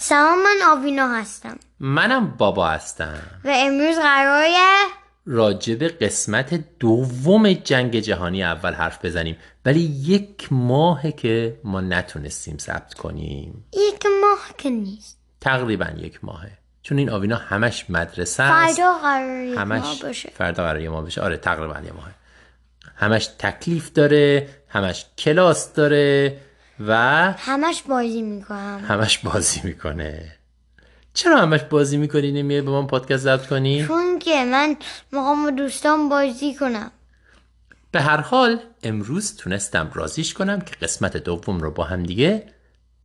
سلام من آوینا هستم. منم بابا هستم. و امروز قراره راجب قسمت دوم جنگ جهانی اول حرف بزنیم. ولی یک ماهه که ما نتونستیم ثبت کنیم. یک ماه که نیست. تقریبا یک ماهه. چون این آوینا همش مدرسه است. فردا قراره یک همش ماه باشه. فردا قراره ماه بشه آره تقریبا یه ماهه. همش تکلیف داره همش کلاس داره و همش بازی می‌کنم. همش بازی می‌کنه. چرا همش بازی می‌کنی؟ نمیای به من پادکست ضبط کنی؟ چون که من می‌خوام با دوستان بازی کنم. به هر حال امروز تونستم رازیش کنم که قسمت دوم رو با هم دیگه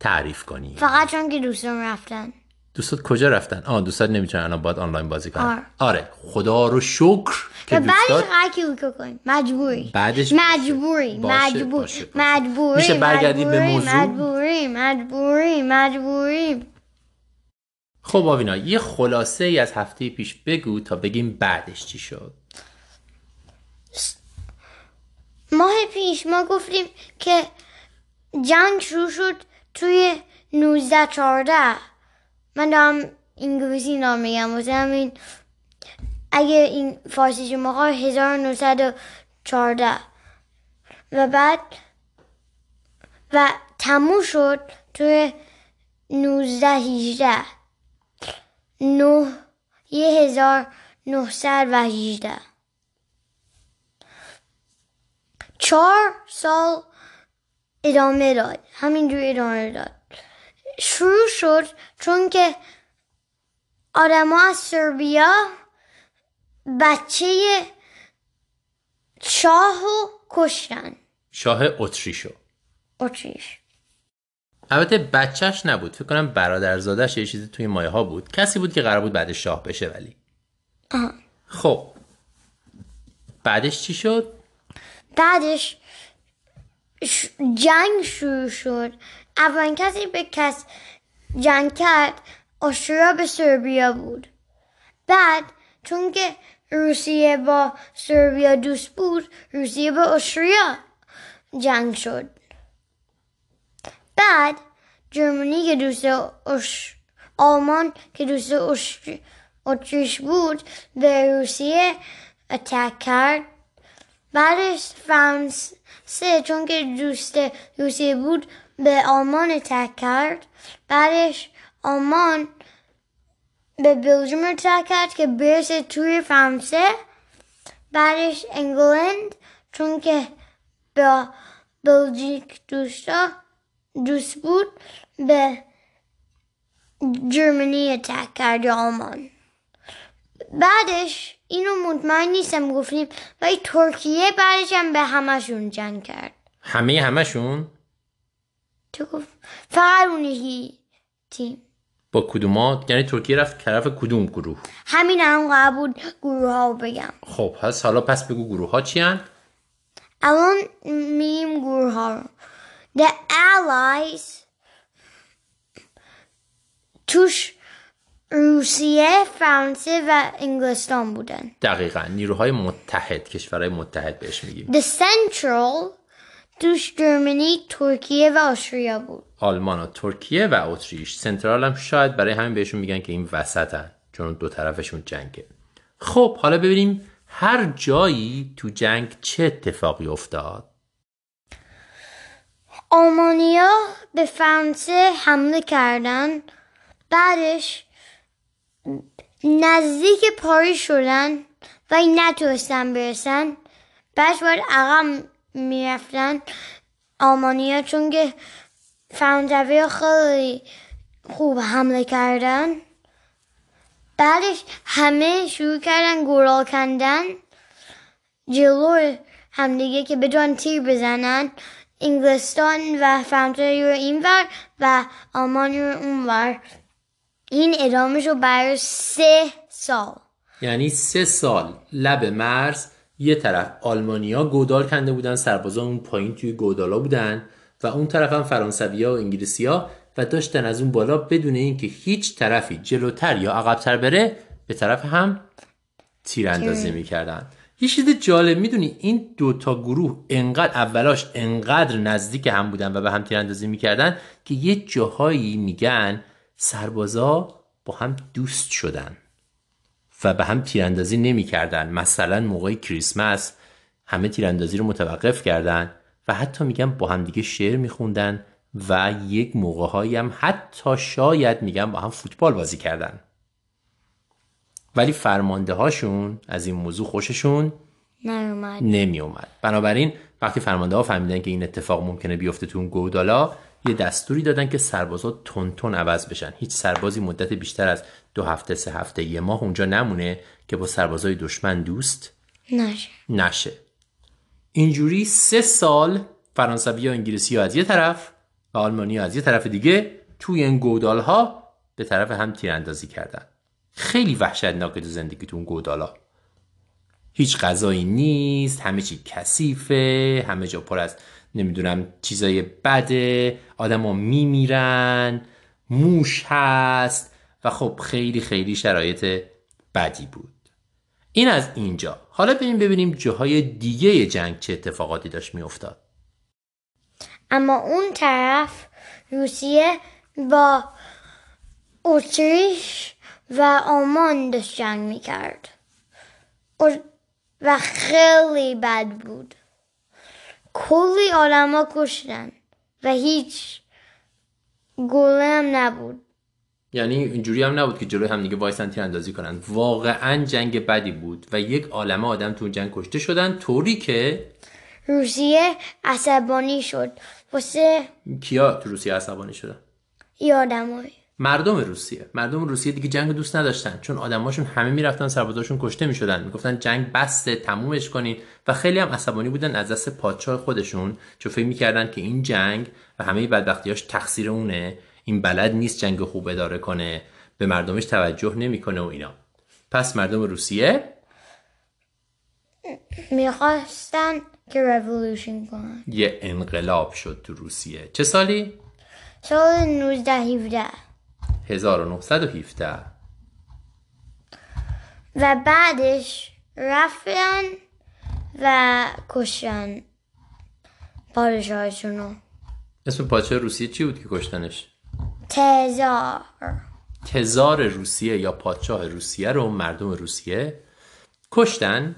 تعریف کنیم. فقط چون که دوستان رفتن. دوستات کجا رفتن؟ آه دوستات نمی‌تونن الان باید آنلاین بازی کنن آره. آره خدا رو شکر که بعدش دوستات کنیم مجبوری بعدش. مجبوری باشه، مجبور باشه، باشه. مجبوری میشه برگردیم به مجبوری، موضوع؟ مجبوری مجبوری مجبوری خب آوینا یه خلاصه ای از هفته پیش بگو تا بگیم بعدش چی شد ماه پیش ما گفتیم که جنگ شروع شد توی 19 14 من دارم انگلیسی نام میگم. واسه همین اگه این فارسی شما خواهد 1914 و بعد و تموم شد توی 19 18 نه یه هزار نهصد و هجده. چهار سال ادامه داد. همینجور ادامه داد. شد. چون که آدما از سربیا بچه شاهو کشتن. شاه اتریشو. اتریش. البته بچهش نبود. فکر کنم برادرزادش یه چیزی توی مایه ها بود. کسی بود که قرار بود بعد شاه بشه ولی. خب. بعدش چی شد؟ بعدش ش- جنگ شروع شد. اولین کسی به کس جنگ کرد استرالیا به سربیا بود. بعد چون که روسیه با سربیا دوست بود روسیه با استرالیا جنگ شد. بعد جرمنی که دوست اش... آلمان که دوست اتر- اتریش بود به روسیه اتک کرد. بعدش فرانسه چون که دوست روسیه بود به آلمان اتک کرد. بعدش آلمان به بلژیم اتک کرد که برسه توی فرانسه. بعدش انگلند چون که به بلژیک دوستا دوست بود به جرمنی اتک کرد آلمان. بعدش اینو مطمئن نیستم گفتیم ولی ترکیه بعدش هم به همشون جنگ کرد. همه همشون؟ تو گفت فقط اون یکی تیم با کدومات؟ یعنی ترکیه رفت طرف کدوم گروه؟ همین هم قرار بود گروه ها رو بگم. خب پس حالا پس بگو گروه ها چی هن؟ الان میگیم گروه ها رو. The Allies توش روسیه فرانسه و انگلستان بودن. دقیقا نیروهای متحد کشورهای متحد بهش میگیم. The Central توش جرمنی ترکیه و استرالیا بود. آلمان و ترکیه و اتریش سنترال هم شاید برای همین بهشون میگن که این وسطن چون دو طرفشون جنگه. خب حالا ببینیم هر جایی تو جنگ چه اتفاقی افتاد. آلمانیا به فرانسه حمله کردن بعدش نزدیک پاریس شدن ولی نتونستن برسن. بعدش باید عقب می‌رفتن آلمانیا چون که فرانسوی خیلی خوب حمله کردن. بعدش همه شروع کردن گورال کندن. جلو همدیگه که بتونن تیر بزنن. انگلستان و فرانسه رو اینور و آلمان رو اونور این ادامه شد برای سه سال. یعنی سه سال. لب مرز یه طرف آلمانیا گودال کنده بودن سربازا اون پایین توی گودالا بودن و اون طرف هم فرانسویا و انگلیسیا و داشتن از اون بالا بدون اینکه هیچ طرفی جلوتر یا عقبتر بره به طرف هم تیراندازی می‌کردن. یه چیز جالب می‌دونی این دوتا گروه انقدر اولاش انقدر نزدیک هم بودن و به هم تیراندازی می‌کردن که یه جاهایی میگن سربازا با هم دوست شدن. و به هم تیراندازی نمی‌کردن. مثلا موقع کریسمس همه تیراندازی رو متوقف کردن و حتی میگم با هم دیگه شعر میخوندن و یک موقع هم حتی شاید میگم با هم فوتبال بازی کردن. ولی فرمانده هاشون از این موضوع خوششون نیومد. نمی اومد بنابراین وقتی فرمانده ها فهمیدن که این اتفاق ممکنه بیفته تو اون گودالا یه دستوری دادن که سربازا تون تون عوض بشن. هیچ سربازی مدت بیشتر از دو هفته سه هفته یه ماه اونجا نمونه که با سربازای دشمن دوست؟ نشه. نشه. اینجوری سه سال فرانسوی و انگلیسی ها از یه طرف و آلمانی ها از یه طرف دیگه توی این گودال ها به طرف هم تیراندازی کردن. خیلی وحشتناکه تو زندگی تو اون گودالا. هیچ غذایی نیست همه چی کثیفه همه جا پر از نمی‌دونم چیزای بده آدما میمیرن موش هست. و خب خیلی خیلی شرایط بدی بود. این از اینجا. حالا بریم ببینیم جاهای دیگه جنگ چه اتفاقاتی داشت میافتاد. اما اون طرف روسیه با اتریش و آلمان داشت جنگ می‌کرد. و خیلی بد بود. کلی آدما کشتن و هیچ گله هم نبود. یعنی اینجوری هم نبود که جلوی هم دیگه وایسن تیراندازی کنن. واقعا جنگ بدی بود و یک عالمه آدم تو اون جنگ کشته شدن طوری که روسیه عصبانی شد. واسه کیا تو روسیه عصبانی شدن؟ یادمای مردم روسیه. مردم روسیه دیگه جنگ دوست نداشتن. چون آدماشون همه می‌رفتن سربازاشون کشته می‌شدن. می‌گفتن جنگ بسته تمومش کنین. و خیلی هم عصبانی بودن از دست پادشاه خودشون. چون فکر می‌کردن که این جنگ و همه بدبختیاش تقصیر اونه. این بلد نیست جنگ خوب اداره کنه به مردمش توجه نمی‌کنه و اینا. پس مردم روسیه؟ می‌خواستن که رولوشن کنن. یه انقلاب شد تو روسیه. چه سالی؟ سال 1917 1917 و بعدش رفتن و کشتن پادشاهشونو. اسم پادشاه روسیه چی بود که کشتنش؟ تزار. تزار روسیه یا پادشاه روسیه رو مردم روسیه کشتن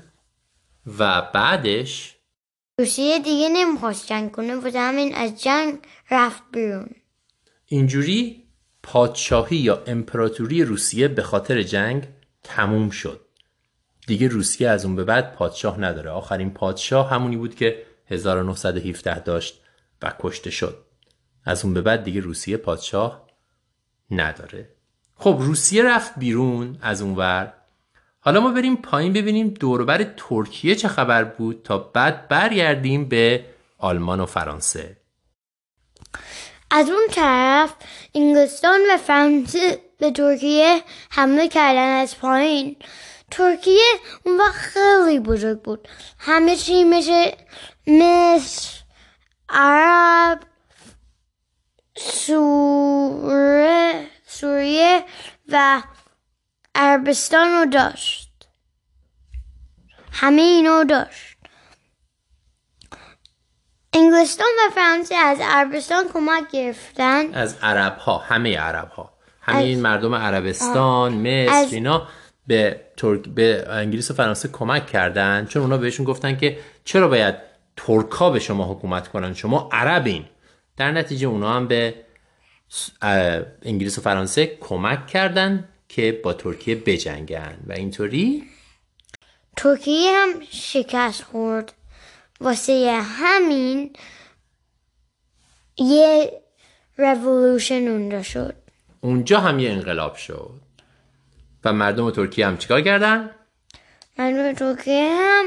و بعدش روسیه دیگه نمی‌خواست جنگ کنه و همین از جنگ رفت بیرون. اینجوری پادشاهی یا امپراتوری روسیه به خاطر جنگ تموم شد. دیگه روسیه از اون به بعد پادشاه نداره. آخرین پادشاه همونی بود که 1917 داشت و کشته شد. از اون به بعد دیگه روسیه پادشاه نداره. خب روسیه رفت بیرون از اونور حالا ما بریم پایین ببینیم دوربر ترکیه چه خبر بود تا بعد برگردیم به آلمان و فرانسه. از اون طرف انگلستان و فرانسه به ترکیه حمله کردن از پایین. ترکیه اون وقت خیلی بزرگ بود. همه چی میشه مصر عرب سوره سوریه و عربستان رو داشت. همه اینو داشت. انگلستان و فرانسه از عربستان کمک گرفتن. از عرب ها همه عرب ها همه این مردم عربستان مصر از- اینا به ترک به انگلیس و فرانسه کمک کردن چون اونا بهشون گفتن که چرا باید ترکا به شما حکومت کنن؟ شما عربین. در نتیجه اونا هم به انگلیس و فرانسه کمک کردن که با ترکیه بجنگن. و اینطوری ترکیه هم شکست خورد. واسه همین یه رولوشن اونجا شد. اونجا هم یه انقلاب شد. و مردم ترکیه هم چیکار کردن؟ مردم ترکیه هم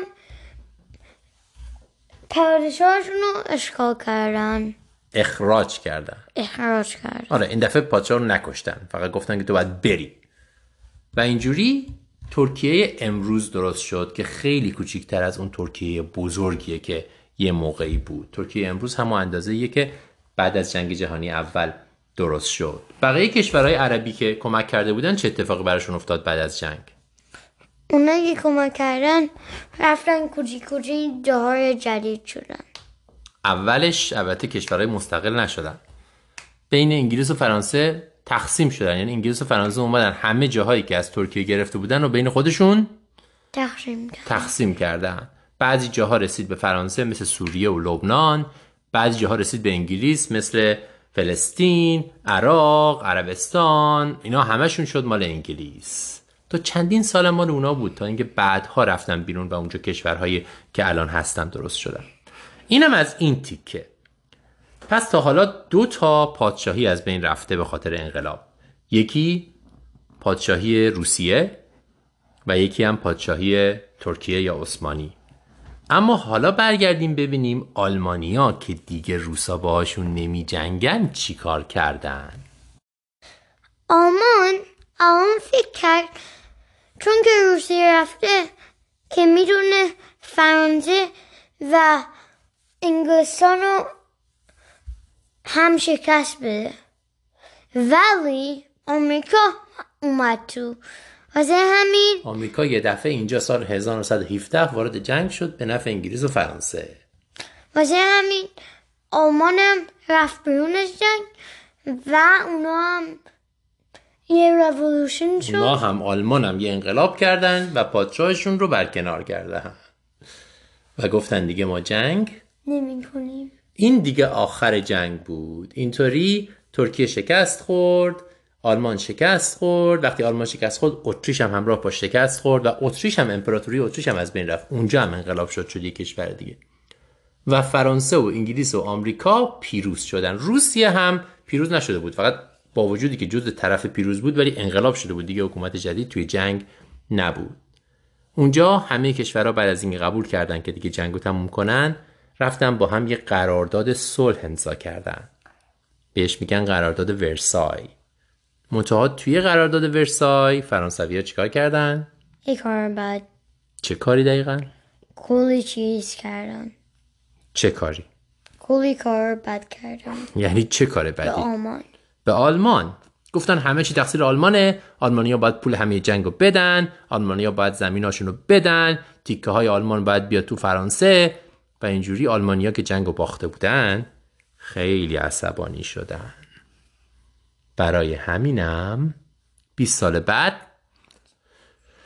پادشاهشون رو اشغال کردن. اخراج کردن. اخراج کردن. آره این دفعه پادشاه رو نکشتن. فقط گفتن که تو باید بری. و اینجوری ترکیه امروز درست شد که خیلی کوچیکتر از اون ترکیه بزرگیه که یه موقعی بود. ترکیه امروز هم اندازه یه که بعد از جنگ جهانی اول درست شد. بقیه کشورهای عربی که کمک کرده بودن چه اتفاقی براشون افتاد بعد از جنگ؟ اونایی که کمک کردن رفتن کوچیک کوچیک جاهای جدید شدن. اولش البته کشورهای مستقل نشدن. بین انگلیس و فرانسه تقسیم شدن. یعنی انگلیس و فرانسه اومدن همه جاهایی که از ترکیه گرفته بودن و بین خودشون تقسیم تقسیم کردن. بعضی جاها رسید به فرانسه مثل سوریه و لبنان. بعضی جاها رسید به انگلیس مثل فلسطین، عراق، عربستان. اینا همشون شد مال انگلیس. تا چندین سال مال اونا بود تا اینکه بعدها رفتن بیرون و اونجا کشورهایی که الان هستن درست شدن. اینم از این تیکه. پس تا حالا دو تا پادشاهی از بین رفته به خاطر انقلاب. یکی پادشاهی روسیه و یکی هم پادشاهی ترکیه یا عثمانی. اما حالا برگردیم ببینیم آلمانیا که دیگه روسا باهاشون نمی جنگن چی کار کردن. آلمان الان فکر کرد چون که روسیه رفته که می‌دونه فرانسه و انگلستان رو هم شکست بده. ولی آمریکا اومد تو. واسه همین آمریکا یه دفعه اینجا سال 1917 وارد جنگ شد به نفع انگلیس و فرانسه. واسه همین آلمانم رفت بیرون از جنگ و اونا هم یه رولوشن شد. اونا هم آلمان هم یه انقلاب کردن و پادشاهشون رو برکنار کردن. و گفتن دیگه ما جنگ نمی کنیم این دیگه آخر جنگ بود. اینطوری ترکیه شکست خورد آلمان شکست خورد. وقتی آلمان شکست خورد اتریش هم همراه با شکست خورد و اتریش هم امپراتوری اتریش هم از بین رفت. اونجا هم انقلاب شد شد یک کشور دیگه. و فرانسه و انگلیس و آمریکا پیروز شدن. روسیه هم پیروز نشده بود. فقط با وجودی که جز طرف پیروز بود ولی انقلاب شده بود. دیگه حکومت جدید توی جنگ نبود. اونجا همه کشورها بعد از اینکه قبول کردن که دیگه جنگو تموم کنن رفتن با هم یه قرارداد صلح امضا کردن. بهش میگن قرارداد ورسای. منتها توی قرارداد ورسای فرانسوی ها چیکار کردن؟ یه کار بعد چه کاری دقیقا؟ کلی چیز کردن. چه کاری؟ کلی کار بد کردن. یعنی چه کار به بدی؟ آلمان. به آلمان. گفتن همه چی تقصیر آلمانه. آلمانیا باید پول همه جنگ رو بدن. آلمانیا باید زمیناشون رو بدن. تیکه های آلمان باید بیاد تو فرانسه. و اینجوری آلمانیا که جنگ رو باخته بودن خیلی عصبانی شدن. برای همینم 20 سال بعد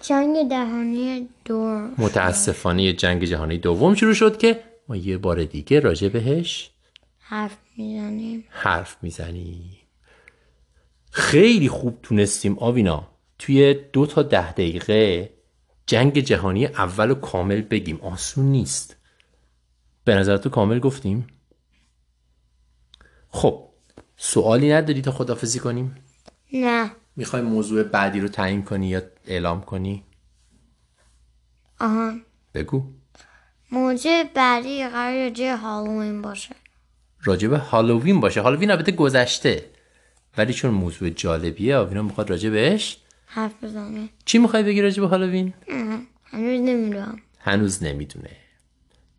جنگ دهانی دور متاسفانه جنگ جهانی دوم شروع شد که ما یه بار دیگه راجع بهش حرف می‌زنیم. حرف می‌زنیم. خیلی خوب تونستیم آوینا توی دو تا ده دقیقه جنگ جهانی اول و کامل بگیم. آسون نیست. به نظر تو کامل گفتیم؟ خب سوالی نداری تا خدافزی کنیم؟ نه. می‌خوای موضوع بعدی رو تعیین کنی یا اعلام کنی؟ آهان بگو. موضوع بعدی قرار راجع هالوین باشه. راجع به هالووین باشه. هالووین البته گذشته ولی چون موضوع جالبیه آوینا می‌خواد راجع بهش؟ حرف بزنه. چی می‌خوای بگی راجع به هالووین؟ هنوز نمی‌دونم. هنوز نمی‌دونه.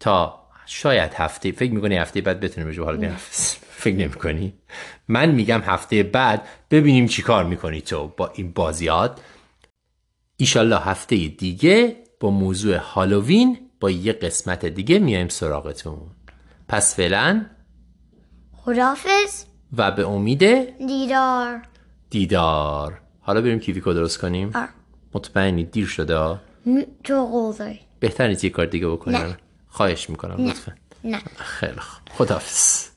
تا شاید هفته فکر می‌کنی هفته بعد بتونیم هالووین حرف بزنیم؟ فکر نمی‌کنی؟ من میگم هفته بعد ببینیم چی کار می‌کنی تو با این بازیات. ایشالله هفته دیگه با موضوع هالووین با یه قسمت دیگه میایم سراغتون. پس فعلا خدافز و به امید دیدار. دیدار. حالا بریم کیویکو درست کنیم؟ آه. مطمئنی دیر شده؟ م- تو قوضای بهتر نیست یه کار دیگه بکنیم. نه. خواهش می‌کنم لطفا. نه. خیلی خوب. خداحافظ.